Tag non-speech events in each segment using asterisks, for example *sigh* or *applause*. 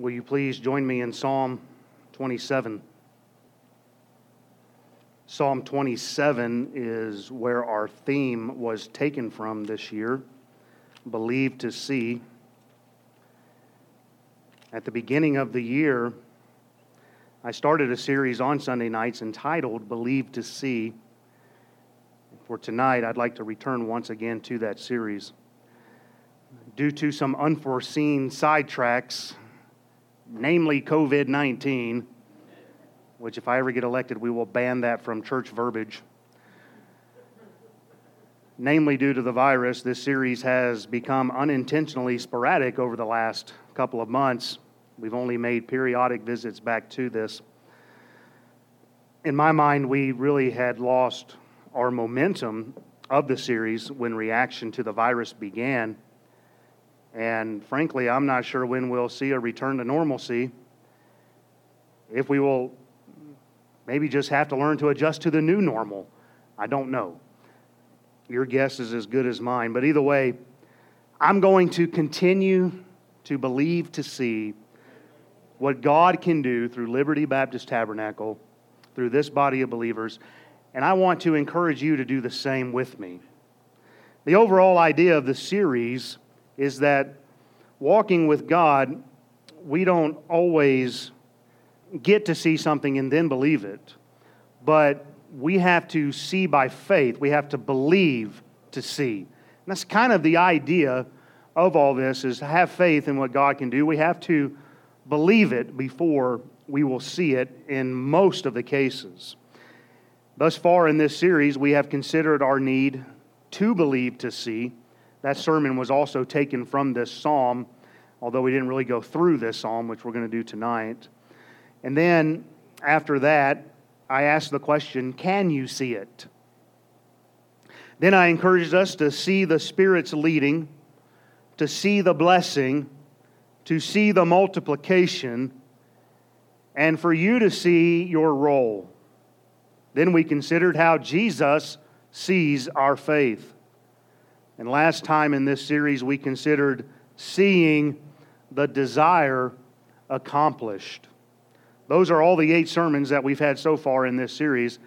Will you please join me in Psalm 27? Psalm 27 is where our theme was taken from this year, Believe to see. At the beginning of the year, I started a series on Sunday nights entitled Believe to See. For tonight, I'd like to return once again to that series. Due to some unforeseen sidetracks, namely COVID 19, which, if I ever get elected, we will ban that from church verbiage. Namely, due to the virus, this series has become unintentionally sporadic over the last couple of months. We've only made periodic visits back to this. In my mind, we really had lost our momentum of the series when reaction to the virus began. And frankly, I'm not sure when we'll see a return to normalcy. If we will maybe just have to learn to adjust to the new normal. I don't know. Your guess is as good as mine. But either way, I'm going to continue to believe to see what God can do through Liberty Baptist Tabernacle, through this body of believers. And I want to encourage you to do the same with me. The overall idea of the series is that walking with God, we don't always get to see something and then believe it. But we have to see by faith. We have to believe to see. And that's kind of the idea of all this is have faith in what God can do. We have to believe it before we will see it in most of the cases. Thus far in this series, we have considered our need to believe to see. That sermon was also taken from this psalm, although we didn't really go through this psalm, which we're going to do tonight. And then after that, I asked the question can you see it? Then I encouraged us to see the Spirit's leading, to see the blessing, to see the multiplication, and for you to see your role. Then we considered how Jesus sees our faith. And last time in this series, we considered seeing the desire accomplished. Those are all the eight sermons that we've had so far in this series.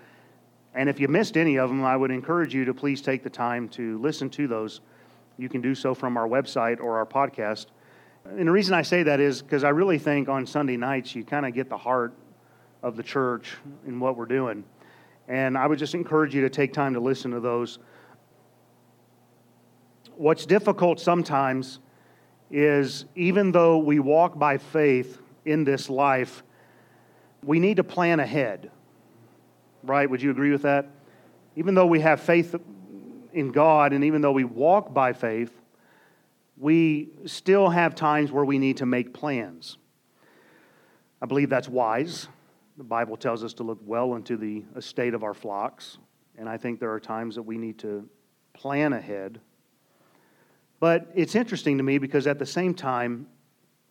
And if you missed any of them, I would encourage you to please take the time to listen to those. You can do so from our website or our podcast. And the reason I say that is because I really think on Sunday nights you kind of get the heart of the church and what we're doing. And I would just encourage you to take time to listen to those. What's difficult sometimes is even though we walk by faith in this life, we need to plan ahead. Right? Would you agree with that? Even though we have faith in God and even though we walk by faith, we still have times where we need to make plans. I believe that's wise. The Bible tells us to look well into the estate of our flocks, and I think there are times that we need to plan ahead. But it's interesting to me because at the same time,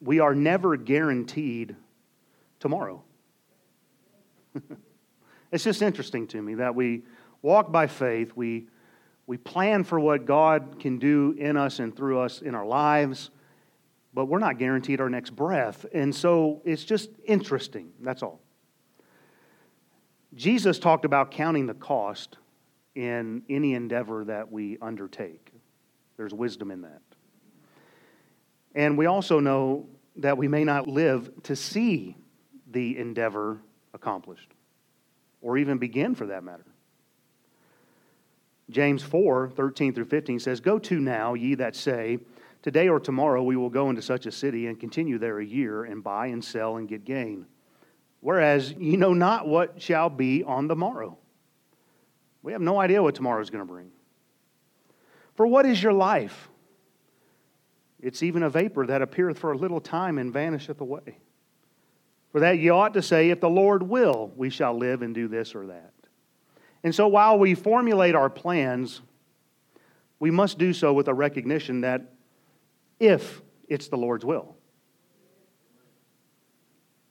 we are never guaranteed tomorrow. *laughs* it's just interesting to me that we walk by faith, we, we plan for what God can do in us and through us in our lives, but we're not guaranteed our next breath. And so it's just interesting. That's all. Jesus talked about counting the cost in any endeavor that we undertake. There's wisdom in that. And we also know that we may not live to see the endeavor accomplished, or even begin for that matter. James 4 13 through 15 says, Go to now, ye that say, Today or tomorrow we will go into such a city and continue there a year and buy and sell and get gain. Whereas ye know not what shall be on the morrow. We have no idea what tomorrow is going to bring. For what is your life? It's even a vapor that appeareth for a little time and vanisheth away. For that ye ought to say, if the Lord will, we shall live and do this or that. And so while we formulate our plans, we must do so with a recognition that if it's the Lord's will,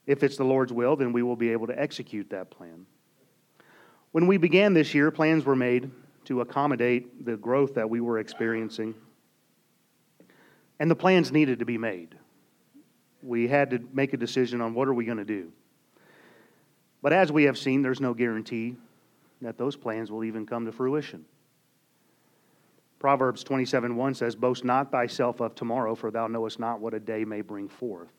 if it's the Lord's will, then we will be able to execute that plan. When we began this year, plans were made to accommodate the growth that we were experiencing, and the plans needed to be made. we had to make a decision on what are we going to do. But as we have seen, there's no guarantee that those plans will even come to fruition. Proverbs 27 1 says, Boast not thyself of tomorrow, for thou knowest not what a day may bring forth.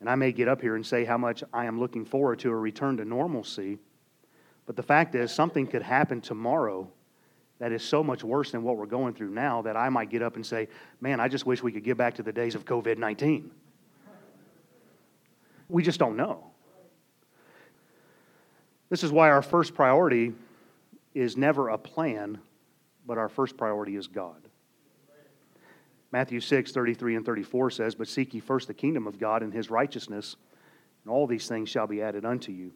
And I may get up here and say how much I am looking forward to a return to normalcy, but the fact is, something could happen tomorrow that is so much worse than what we're going through now that I might get up and say, Man, I just wish we could get back to the days of COVID 19. We just don't know. This is why our first priority is never a plan, but our first priority is God. Matthew 6, 33 and 34 says, But seek ye first the kingdom of God and his righteousness, and all these things shall be added unto you.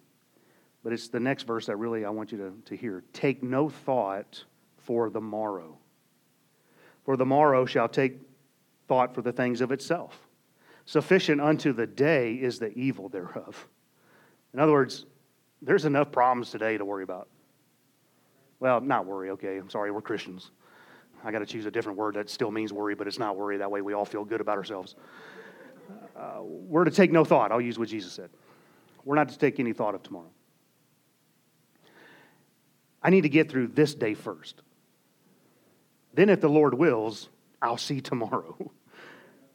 But it's the next verse that really I want you to, to hear. Take no thought for the morrow. For the morrow shall take thought for the things of itself. Sufficient unto the day is the evil thereof. In other words, there's enough problems today to worry about. Well, not worry, okay. I'm sorry, we're Christians. I got to choose a different word that still means worry, but it's not worry. That way we all feel good about ourselves. Uh, we're to take no thought. I'll use what Jesus said. We're not to take any thought of tomorrow. I need to get through this day first. Then, if the Lord wills, I'll see tomorrow. *laughs*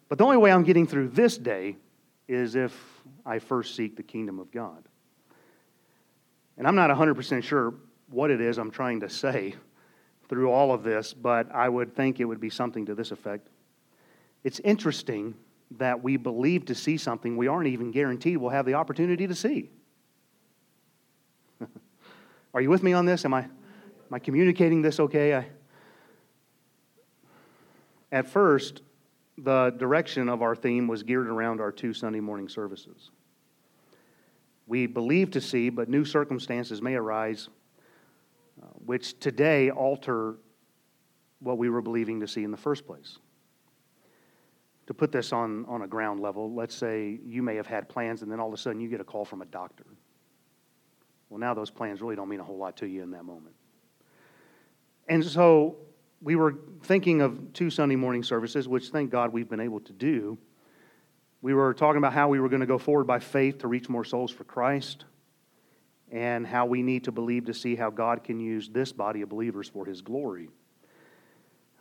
But the only way I'm getting through this day is if I first seek the kingdom of God. And I'm not 100% sure what it is I'm trying to say *laughs* through all of this, but I would think it would be something to this effect. It's interesting that we believe to see something we aren't even guaranteed we'll have the opportunity to see. Are you with me on this? Am I, am I communicating this okay? I, at first, the direction of our theme was geared around our two Sunday morning services. We believe to see, but new circumstances may arise, uh, which today alter what we were believing to see in the first place. To put this on, on a ground level, let's say you may have had plans and then all of a sudden you get a call from a doctor. Well, now those plans really don't mean a whole lot to you in that moment. And so we were thinking of two Sunday morning services, which thank God we've been able to do. We were talking about how we were going to go forward by faith to reach more souls for Christ and how we need to believe to see how God can use this body of believers for his glory.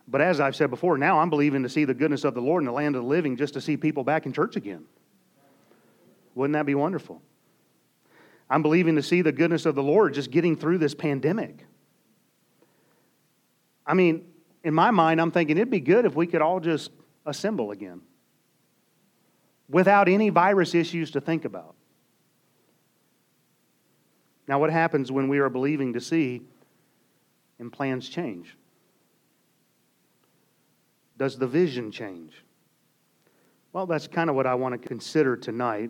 But as I've said before, now I'm believing to see the goodness of the Lord in the land of the living just to see people back in church again. Wouldn't that be wonderful? I'm believing to see the goodness of the Lord just getting through this pandemic. I mean, in my mind, I'm thinking it'd be good if we could all just assemble again without any virus issues to think about. Now, what happens when we are believing to see and plans change? Does the vision change? Well, that's kind of what I want to consider tonight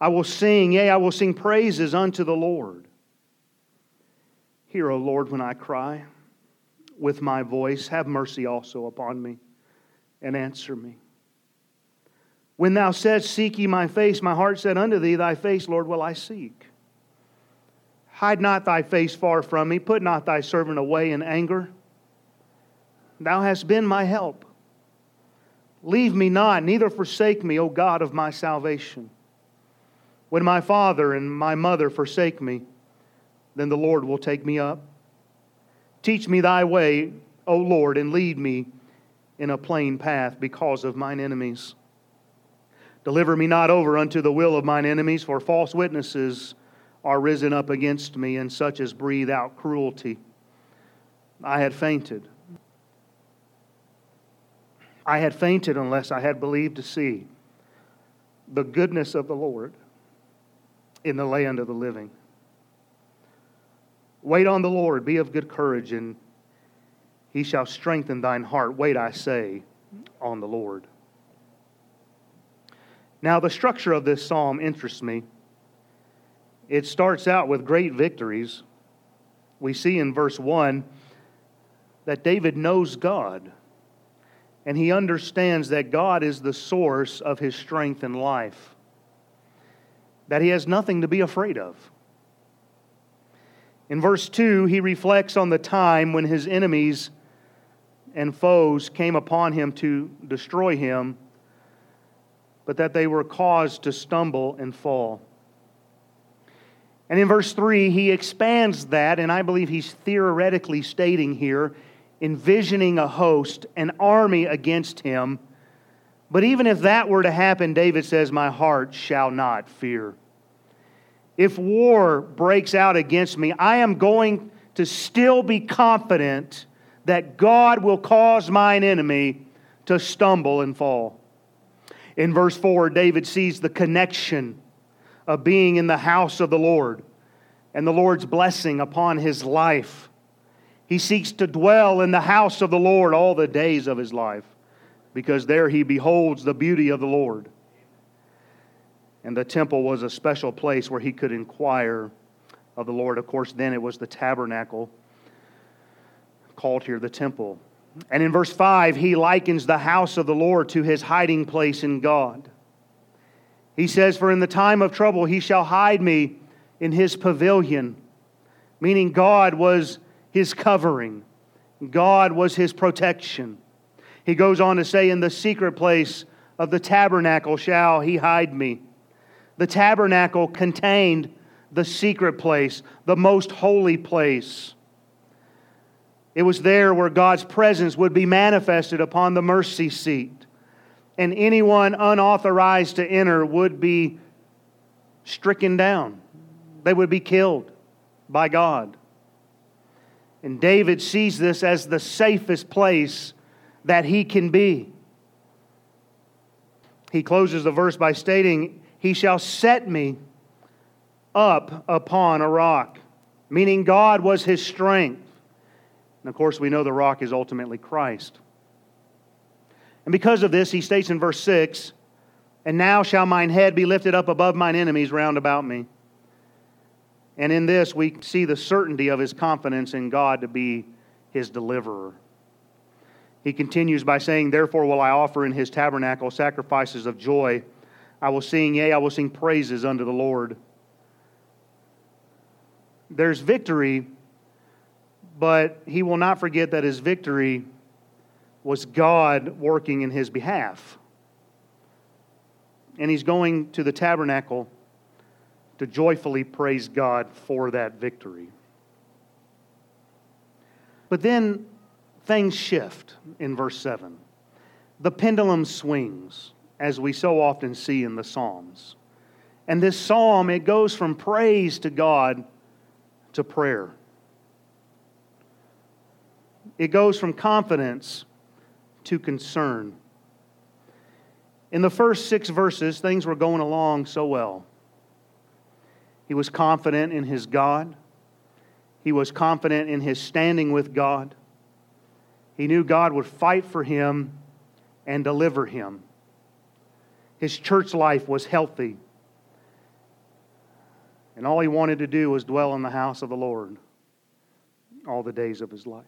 I will sing, yea, I will sing praises unto the Lord. Hear, O Lord, when I cry with my voice. Have mercy also upon me and answer me. When thou saidst, Seek ye my face, my heart said unto thee, Thy face, Lord, will I seek. Hide not thy face far from me, put not thy servant away in anger. Thou hast been my help. Leave me not, neither forsake me, O God of my salvation. When my father and my mother forsake me, then the Lord will take me up. Teach me thy way, O Lord, and lead me in a plain path because of mine enemies. Deliver me not over unto the will of mine enemies, for false witnesses are risen up against me, and such as breathe out cruelty. I had fainted. I had fainted unless I had believed to see the goodness of the Lord in the land of the living. Wait on the Lord, be of good courage, and he shall strengthen thine heart. Wait, I say, on the Lord. Now, the structure of this psalm interests me. It starts out with great victories. We see in verse 1 that David knows God and he understands that God is the source of his strength and life, that he has nothing to be afraid of. In verse 2, he reflects on the time when his enemies and foes came upon him to destroy him, but that they were caused to stumble and fall. And in verse 3, he expands that, and I believe he's theoretically stating here envisioning a host, an army against him. But even if that were to happen, David says, My heart shall not fear. If war breaks out against me, I am going to still be confident that God will cause mine enemy to stumble and fall. In verse 4, David sees the connection of being in the house of the Lord and the Lord's blessing upon his life. He seeks to dwell in the house of the Lord all the days of his life, because there he beholds the beauty of the Lord. And the temple was a special place where he could inquire of the Lord. Of course, then it was the tabernacle, called here the temple. And in verse 5, he likens the house of the Lord to his hiding place in God. He says, For in the time of trouble he shall hide me in his pavilion, meaning God was his covering, God was his protection. He goes on to say, In the secret place of the tabernacle shall he hide me. The tabernacle contained the secret place, the most holy place. It was there where God's presence would be manifested upon the mercy seat, and anyone unauthorized to enter would be stricken down. They would be killed by God. And David sees this as the safest place that he can be. He closes the verse by stating, He shall set me up upon a rock, meaning God was his strength. And of course, we know the rock is ultimately Christ. And because of this, he states in verse 6 And now shall mine head be lifted up above mine enemies round about me. And in this, we see the certainty of his confidence in God to be his deliverer. He continues by saying, Therefore will I offer in his tabernacle sacrifices of joy. I will sing, yea, I will sing praises unto the Lord. There's victory, but he will not forget that his victory was God working in his behalf. And he's going to the tabernacle to joyfully praise God for that victory. But then things shift in verse 7. The pendulum swings, as we so often see in the Psalms. And this psalm, it goes from praise to God to prayer. It goes from confidence to concern. In the first six verses, things were going along so well. He was confident in his God. He was confident in his standing with God. He knew God would fight for him and deliver him. His church life was healthy. And all he wanted to do was dwell in the house of the Lord all the days of his life.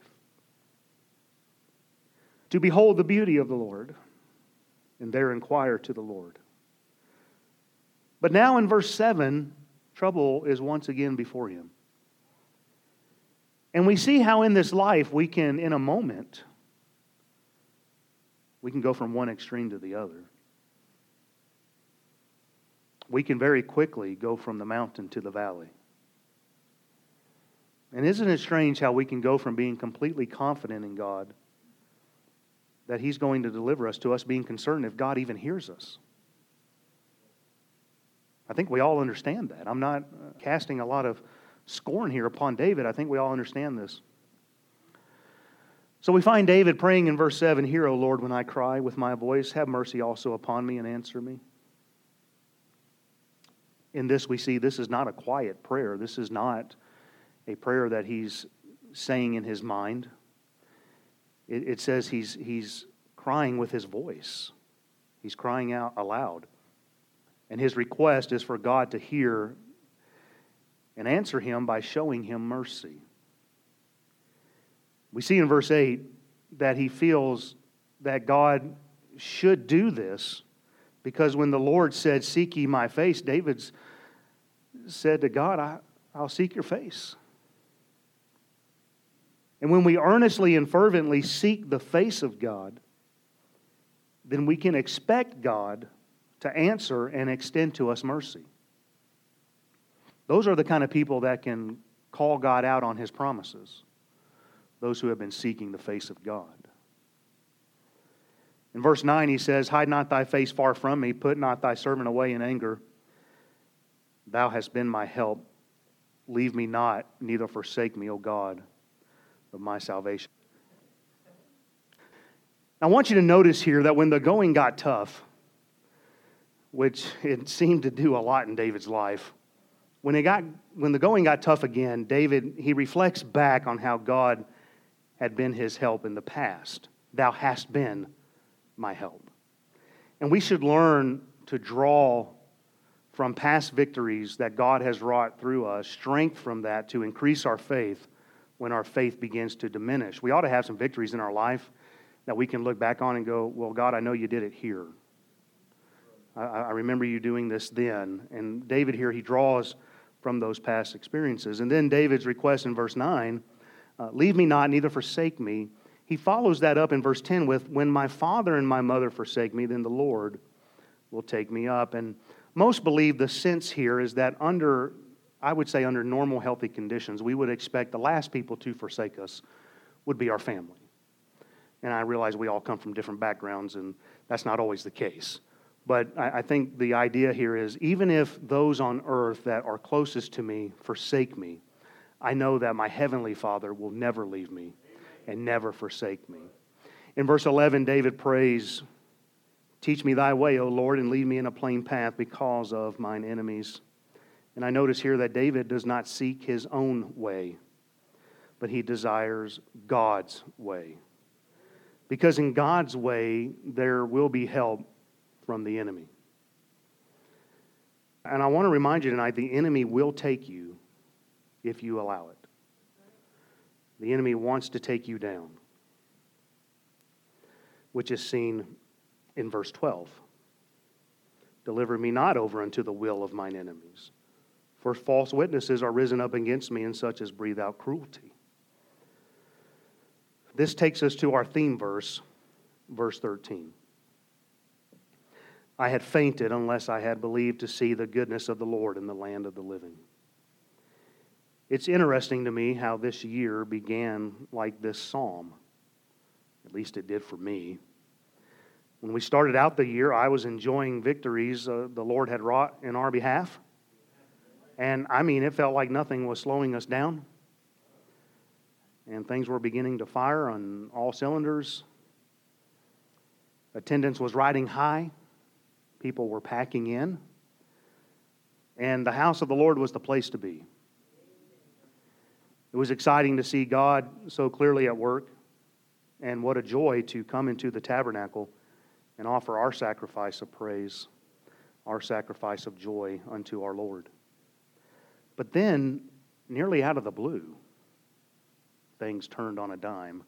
To behold the beauty of the Lord and there inquire to the Lord. But now in verse 7, trouble is once again before him. And we see how in this life we can, in a moment, we can go from one extreme to the other. We can very quickly go from the mountain to the valley. And isn't it strange how we can go from being completely confident in God that He's going to deliver us to us being concerned if God even hears us? I think we all understand that. I'm not casting a lot of scorn here upon David. I think we all understand this. So we find David praying in verse 7 Hear, O Lord, when I cry with my voice, have mercy also upon me and answer me. In this, we see this is not a quiet prayer. This is not a prayer that he's saying in his mind. It, it says he's, he's crying with his voice, he's crying out aloud. And his request is for God to hear and answer him by showing him mercy. We see in verse 8 that he feels that God should do this because when the Lord said, Seek ye my face, David's said to God, I, I'll seek your face. And when we earnestly and fervently seek the face of God, then we can expect God to answer and extend to us mercy. Those are the kind of people that can call God out on his promises, those who have been seeking the face of God. In verse 9, he says, Hide not thy face far from me, put not thy servant away in anger. Thou hast been my help. Leave me not, neither forsake me, O God of my salvation. I want you to notice here that when the going got tough, which it seemed to do a lot in David's life, when, it got, when the going got tough again, David, he reflects back on how God had been his help in the past. Thou hast been my help. And we should learn to draw from past victories that God has wrought through us, strength from that to increase our faith when our faith begins to diminish. We ought to have some victories in our life that we can look back on and go, Well, God, I know you did it here. I, I remember you doing this then. And David here, he draws from those past experiences. And then David's request in verse 9 uh, Leave me not, neither forsake me. He follows that up in verse 10 with, When my father and my mother forsake me, then the Lord will take me up. And most believe the sense here is that under I would say under normal healthy conditions, we would expect the last people to forsake us would be our family. And I realize we all come from different backgrounds, and that's not always the case. But I, I think the idea here is even if those on earth that are closest to me forsake me, I know that my heavenly Father will never leave me and never forsake me. In verse 11, David prays, Teach me thy way, O Lord, and lead me in a plain path because of mine enemies. And I notice here that David does not seek his own way, but he desires God's way. Because in God's way, there will be help from the enemy. And I want to remind you tonight the enemy will take you if you allow it. The enemy wants to take you down, which is seen in verse 12. Deliver me not over unto the will of mine enemies. For false witnesses are risen up against me, and such as breathe out cruelty. This takes us to our theme verse, verse 13. I had fainted unless I had believed to see the goodness of the Lord in the land of the living. It's interesting to me how this year began like this psalm. At least it did for me. When we started out the year, I was enjoying victories uh, the Lord had wrought in our behalf. And I mean, it felt like nothing was slowing us down. And things were beginning to fire on all cylinders. Attendance was riding high. People were packing in. And the house of the Lord was the place to be. It was exciting to see God so clearly at work. And what a joy to come into the tabernacle and offer our sacrifice of praise, our sacrifice of joy unto our Lord. But then, nearly out of the blue, things turned on a dime.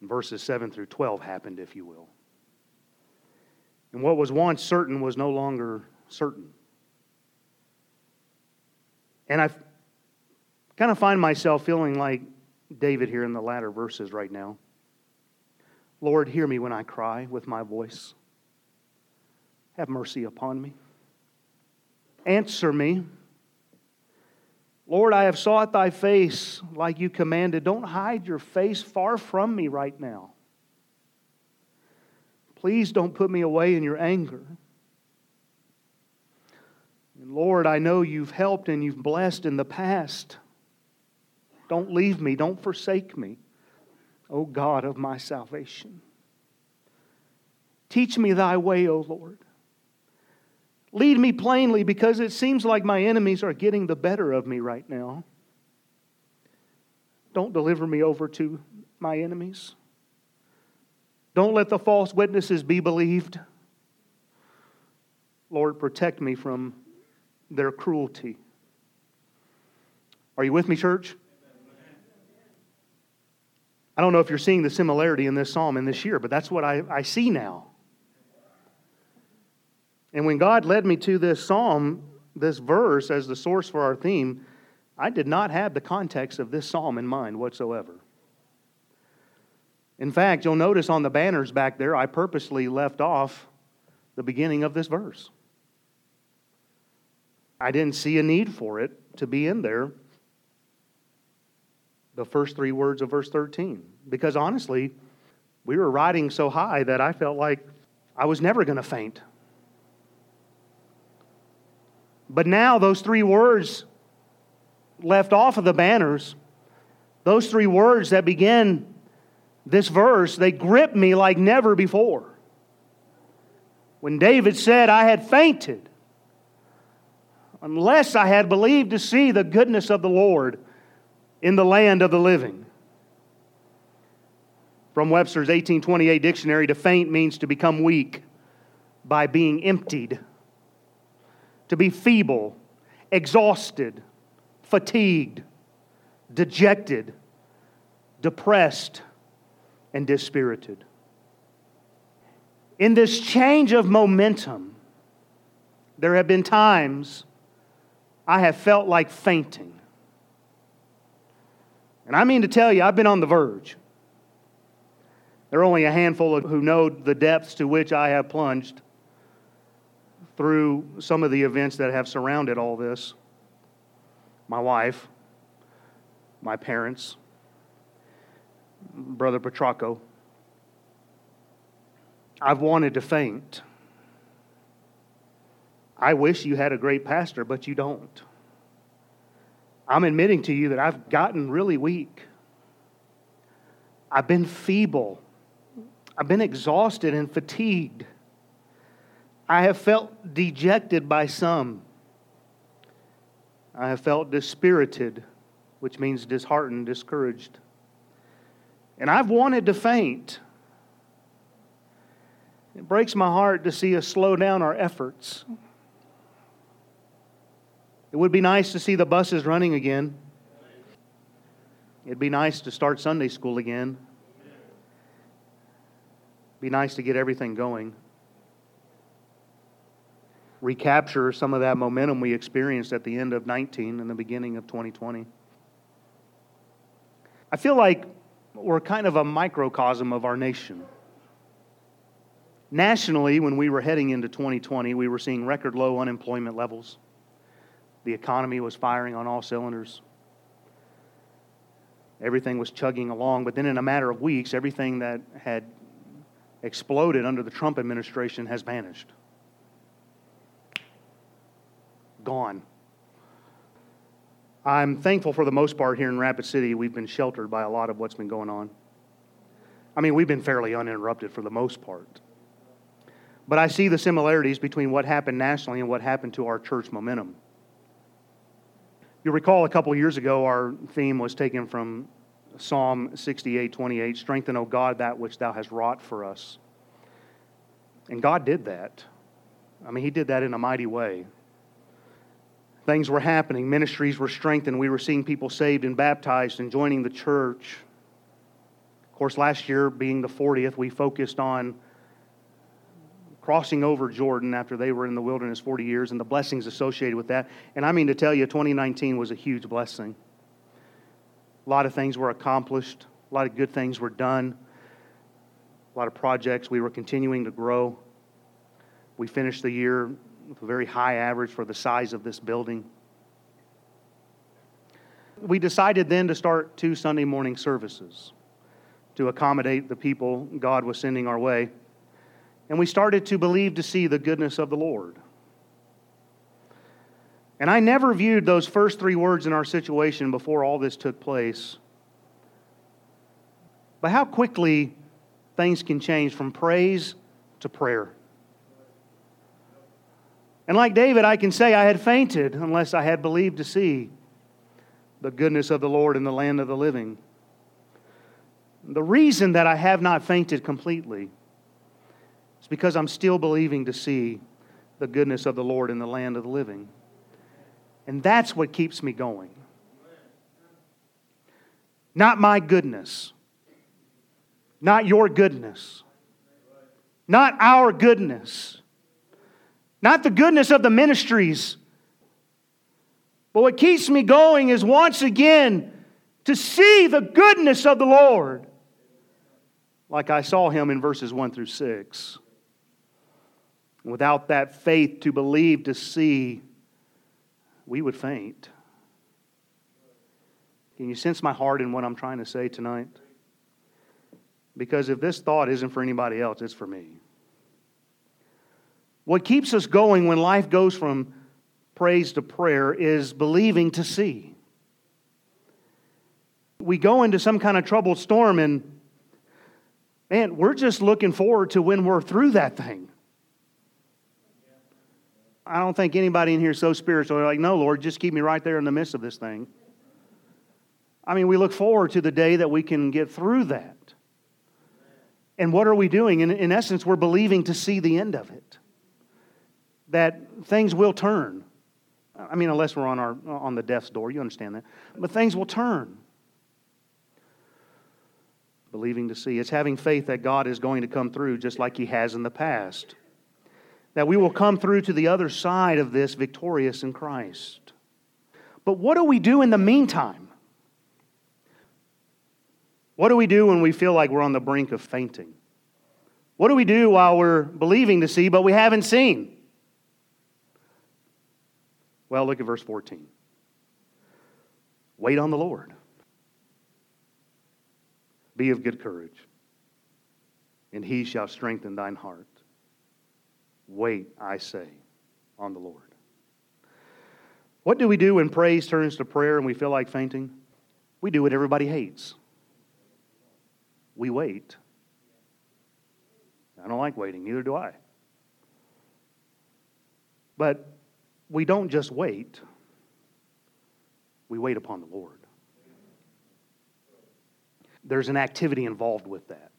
Verses 7 through 12 happened, if you will. And what was once certain was no longer certain. And I kind of find myself feeling like David here in the latter verses right now. Lord, hear me when I cry with my voice. Have mercy upon me. Answer me Lord, I have sought thy face like you commanded. Don't hide your face far from me right now. Please don't put me away in your anger. And Lord, I know you've helped and you've blessed in the past. Don't leave me, don't forsake me, O God of my salvation. Teach me thy way, O Lord. Lead me plainly because it seems like my enemies are getting the better of me right now. Don't deliver me over to my enemies. Don't let the false witnesses be believed. Lord, protect me from their cruelty. Are you with me, church? I don't know if you're seeing the similarity in this psalm in this year, but that's what I, I see now. And when God led me to this psalm, this verse as the source for our theme, I did not have the context of this psalm in mind whatsoever. In fact, you'll notice on the banners back there, I purposely left off the beginning of this verse. I didn't see a need for it to be in there, the first three words of verse 13. Because honestly, we were riding so high that I felt like I was never going to faint. But now, those three words left off of the banners, those three words that begin this verse, they grip me like never before. When David said, I had fainted, unless I had believed to see the goodness of the Lord in the land of the living. From Webster's 1828 dictionary, to faint means to become weak by being emptied, to be feeble, exhausted, fatigued, dejected, depressed, and dispirited. In this change of momentum, there have been times I have felt like fainting. And I mean to tell you, I've been on the verge. There are only a handful of who know the depths to which I have plunged through some of the events that have surrounded all this my wife, my parents, Brother Petracco. I've wanted to faint. I wish you had a great pastor, but you don't. I'm admitting to you that I've gotten really weak. I've been feeble. I've been exhausted and fatigued. I have felt dejected by some. I have felt dispirited, which means disheartened, discouraged. And I've wanted to faint. It breaks my heart to see us slow down our efforts. It would be nice to see the buses running again. It'd be nice to start Sunday school again. It'd be nice to get everything going. Recapture some of that momentum we experienced at the end of 19 and the beginning of 2020. I feel like we're kind of a microcosm of our nation. Nationally, when we were heading into 2020, we were seeing record low unemployment levels. The economy was firing on all cylinders. Everything was chugging along, but then in a matter of weeks, everything that had exploded under the Trump administration has vanished. Gone. I'm thankful for the most part here in Rapid City, we've been sheltered by a lot of what's been going on. I mean, we've been fairly uninterrupted for the most part. But I see the similarities between what happened nationally and what happened to our church momentum. You'll recall a couple years ago, our theme was taken from Psalm 68 28 Strengthen, O God, that which thou hast wrought for us. And God did that. I mean, He did that in a mighty way. Things were happening, ministries were strengthened, we were seeing people saved and baptized and joining the church. Of course, last year being the 40th, we focused on crossing over Jordan after they were in the wilderness 40 years and the blessings associated with that. And I mean to tell you, 2019 was a huge blessing. A lot of things were accomplished, a lot of good things were done, a lot of projects. We were continuing to grow. We finished the year a very high average for the size of this building. We decided then to start two Sunday morning services to accommodate the people God was sending our way. And we started to believe to see the goodness of the Lord. And I never viewed those first three words in our situation before all this took place. But how quickly things can change from praise to prayer. And like David, I can say I had fainted unless I had believed to see the goodness of the Lord in the land of the living. The reason that I have not fainted completely is because I'm still believing to see the goodness of the Lord in the land of the living. And that's what keeps me going. Not my goodness, not your goodness, not our goodness, not the goodness of the ministries. But what keeps me going is once again to see the goodness of the Lord, like I saw him in verses 1 through 6. Without that faith to believe, to see, we would faint. Can you sense my heart in what I'm trying to say tonight? Because if this thought isn't for anybody else, it's for me. What keeps us going when life goes from praise to prayer is believing to see. We go into some kind of troubled storm and, man, we're just looking forward to when we're through that thing. I don't think anybody in here is so spiritual. They're like, no, Lord, just keep me right there in the midst of this thing. I mean, we look forward to the day that we can get through that. And what are we doing? In, in essence, we're believing to see the end of it. That things will turn. I mean, unless we're on, our, on the death's door, you understand that. But things will turn. Believing to see. It's having faith that God is going to come through just like He has in the past. That we will come through to the other side of this victorious in Christ. But what do we do in the meantime? What do we do when we feel like we're on the brink of fainting? What do we do while we're believing to see, but we haven't seen? Well, look at verse 14. Wait on the Lord. Be of good courage, and he shall strengthen thine heart. Wait, I say, on the Lord. What do we do when praise turns to prayer and we feel like fainting? We do what everybody hates we wait. I don't like waiting, neither do I. But we don't just wait, we wait upon the Lord. There's an activity involved with that.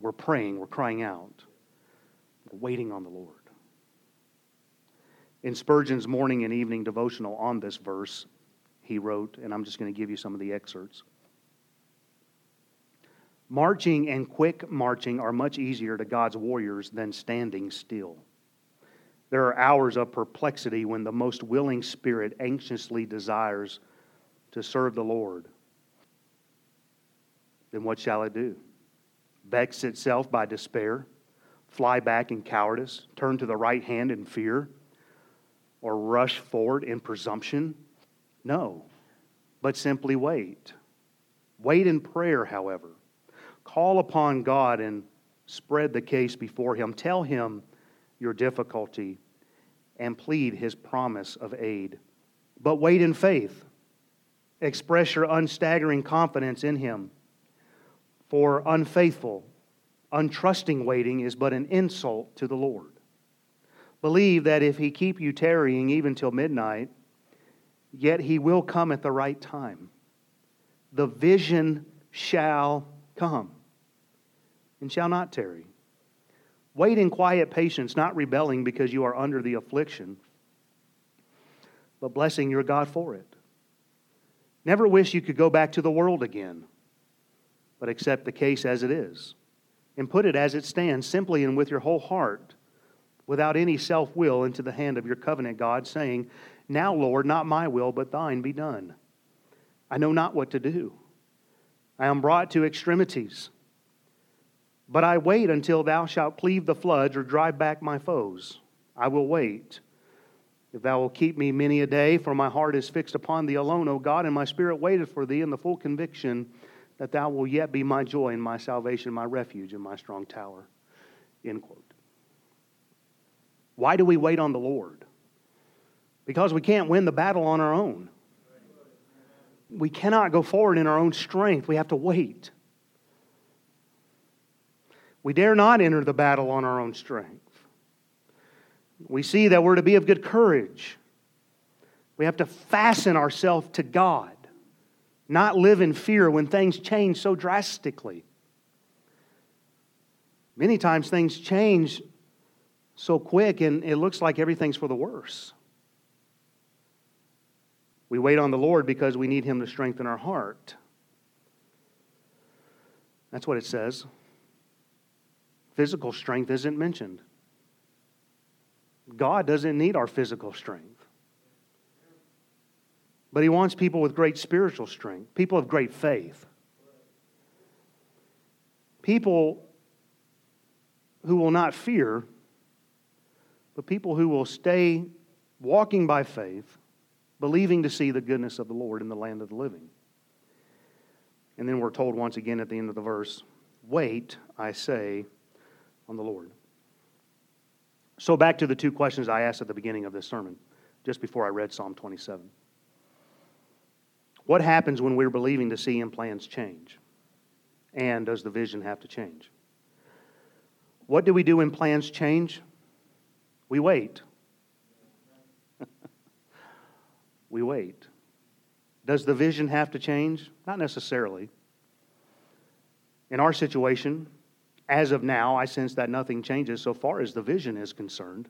We're praying, we're crying out, we're waiting on the Lord. In Spurgeon's morning and evening devotional on this verse, he wrote, and I'm just going to give you some of the excerpts. Marching and quick marching are much easier to God's warriors than standing still. There are hours of perplexity when the most willing spirit anxiously desires to serve the Lord. Then what shall it do? Vex itself by despair, fly back in cowardice, turn to the right hand in fear, or rush forward in presumption? No, but simply wait. Wait in prayer, however Call upon God and spread the case before Him. Tell Him your difficulty and plead His promise of aid. But wait in faith. Express your unstaggering confidence in Him. For unfaithful, untrusting waiting is but an insult to the Lord. Believe that if He keep you tarrying even till midnight, yet He will come at the right time. The vision shall come and shall not tarry. Wait in quiet patience, not rebelling because you are under the affliction, but blessing your God for it. Never wish you could go back to the world again, but accept the case as it is and put it as it stands, simply and with your whole heart, without any self will, into the hand of your covenant God, saying, Now, Lord, not my will, but thine be done. I know not what to do. I am brought to extremities. But I wait until thou shalt cleave the floods or drive back my foes. I will wait. If thou wilt keep me many a day, for my heart is fixed upon thee alone, O God, and my spirit waiteth for thee in the full conviction that thou wilt yet be my joy and my salvation, my refuge and my strong tower. End quote. Why do we wait on the Lord? because we can't win the battle on our own. We cannot go forward in our own strength. We have to wait. We dare not enter the battle on our own strength. We see that we're to be of good courage. We have to fasten ourselves to God, not live in fear when things change so drastically. Many times things change so quick and it looks like everything's for the worse. We wait on the Lord because we need Him to strengthen our heart. That's what it says. Physical strength isn't mentioned. God doesn't need our physical strength. But He wants people with great spiritual strength, people of great faith. People who will not fear, but people who will stay walking by faith believing to see the goodness of the Lord in the land of the living. And then we're told once again at the end of the verse, Wait, I say, on the Lord. So, back to the two questions I asked at the beginning of this sermon, just before I read Psalm 27. What happens when we're believing to see and plans change? And does the vision have to change? What do we do when plans change? We wait. *laughs* we wait. Does the vision have to change? Not necessarily. In our situation, as of now, I sense that nothing changes so far as the vision is concerned.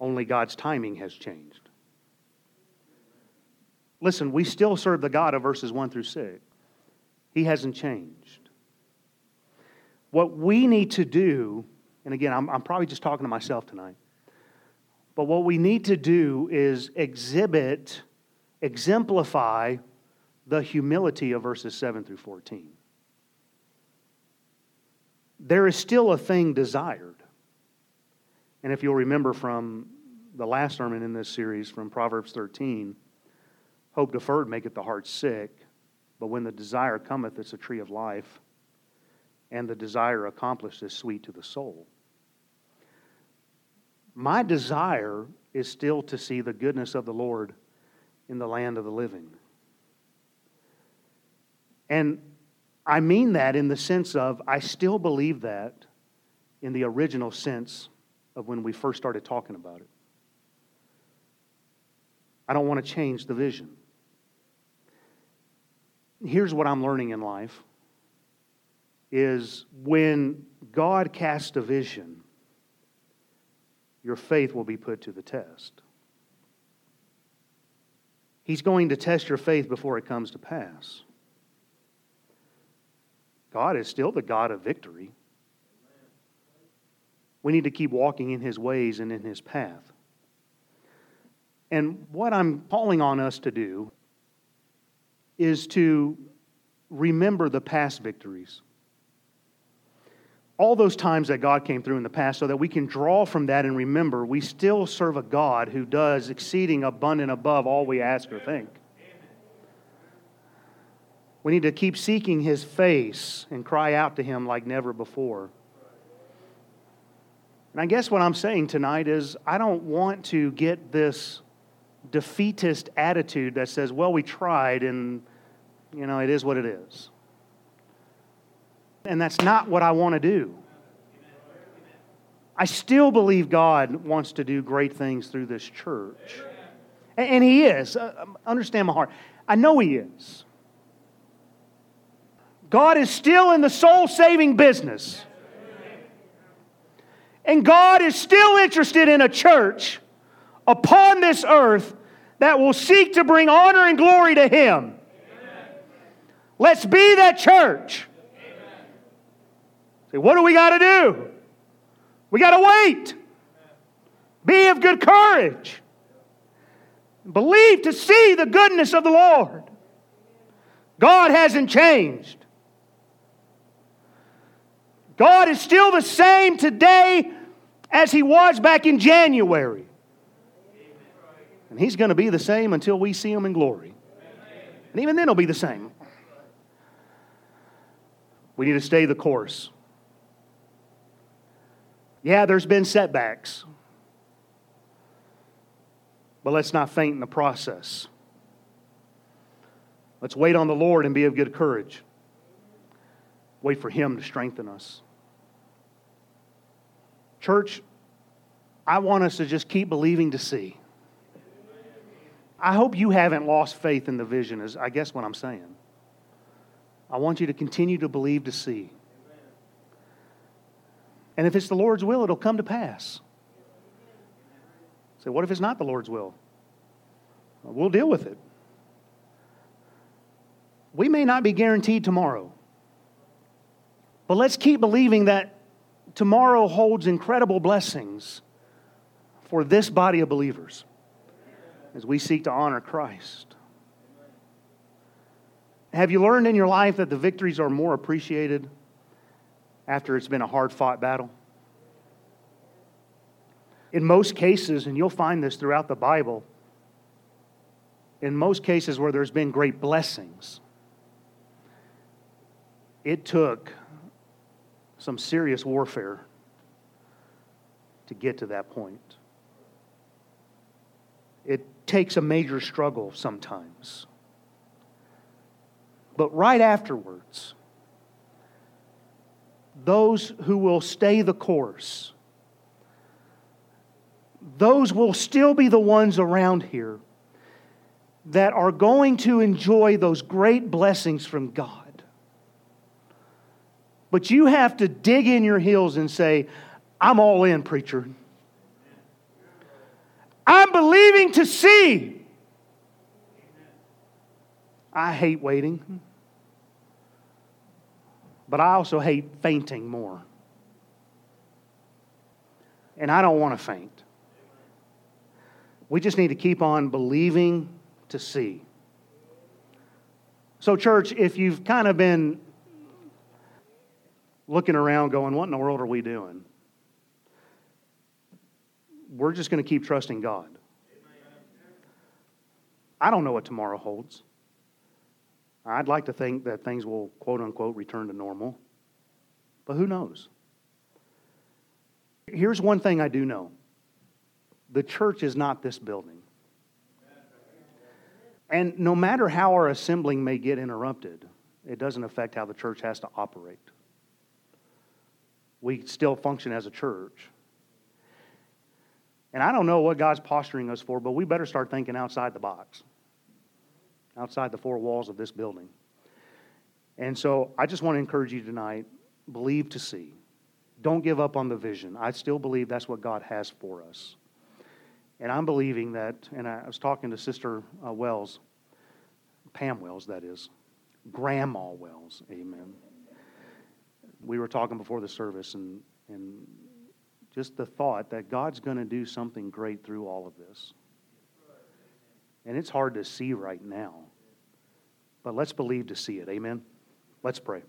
Only God's timing has changed. Listen, we still serve the God of verses 1 through 6. He hasn't changed. What we need to do, and again, I'm, I'm probably just talking to myself tonight. But what we need to do is exhibit, exemplify the humility of verses 7 through 14. There is still a thing desired. And if you'll remember from the last sermon in this series from Proverbs 13, hope deferred maketh the heart sick, but when the desire cometh, it's a tree of life, and the desire accomplished is sweet to the soul. My desire is still to see the goodness of the Lord in the land of the living. And I mean that in the sense of I still believe that in the original sense of when we first started talking about it. I don't want to change the vision. Here's what I'm learning in life is when God casts a vision, your faith will be put to the test. He's going to test your faith before it comes to pass. God is still the God of victory. We need to keep walking in His ways and in His path. And what I'm calling on us to do is to remember the past victories all those times that God came through in the past so that we can draw from that and remember we still serve a God who does exceeding abundant above all we ask or think. We need to keep seeking his face and cry out to him like never before. And I guess what I'm saying tonight is I don't want to get this defeatist attitude that says, well, we tried and, you know, it is what it is. And that's not what I want to do. I still believe God wants to do great things through this church. And He is. Uh, um, understand my heart. I know He is. God is still in the soul saving business. And God is still interested in a church upon this earth that will seek to bring honor and glory to Him. Let's be that church. Say, what do we got to do? We got to wait. Be of good courage. Believe to see the goodness of the Lord. God hasn't changed. God is still the same today as He was back in January. And He's going to be the same until we see Him in glory. And even then, He'll be the same. We need to stay the course. Yeah, there's been setbacks. But let's not faint in the process. Let's wait on the Lord and be of good courage. Wait for Him to strengthen us. Church, I want us to just keep believing to see. I hope you haven't lost faith in the vision, is I guess what I'm saying. I want you to continue to believe to see. And if it's the Lord's will, it'll come to pass. Say, so what if it's not the Lord's will? We'll deal with it. We may not be guaranteed tomorrow, but let's keep believing that tomorrow holds incredible blessings for this body of believers as we seek to honor Christ. Have you learned in your life that the victories are more appreciated after it's been a hard fought battle? In most cases, and you'll find this throughout the Bible, in most cases where there's been great blessings, it took some serious warfare to get to that point. It takes a major struggle sometimes. But right afterwards, those who will stay the course, those will still be the ones around here that are going to enjoy those great blessings from God. But you have to dig in your heels and say, I'm all in, preacher. I'm believing to see. I hate waiting, but I also hate fainting more. And I don't want to faint. We just need to keep on believing to see. So, church, if you've kind of been looking around going, What in the world are we doing? We're just going to keep trusting God. I don't know what tomorrow holds. I'd like to think that things will, quote unquote, return to normal. But who knows? Here's one thing I do know the church is not this building. And no matter how our assembling may get interrupted, it doesn't affect how the church has to operate. We still function as a church. And I don't know what God's posturing us for, but we better start thinking outside the box, outside the four walls of this building. And so I just want to encourage you tonight believe to see. Don't give up on the vision. I still believe that's what God has for us. And I'm believing that, and I was talking to Sister uh, Wells, Pam Wells, that is, Grandma Wells, amen. We were talking before the service, and, and just the thought that God's going to do something great through all of this. And it's hard to see right now, but let's believe to see it, amen. Let's pray.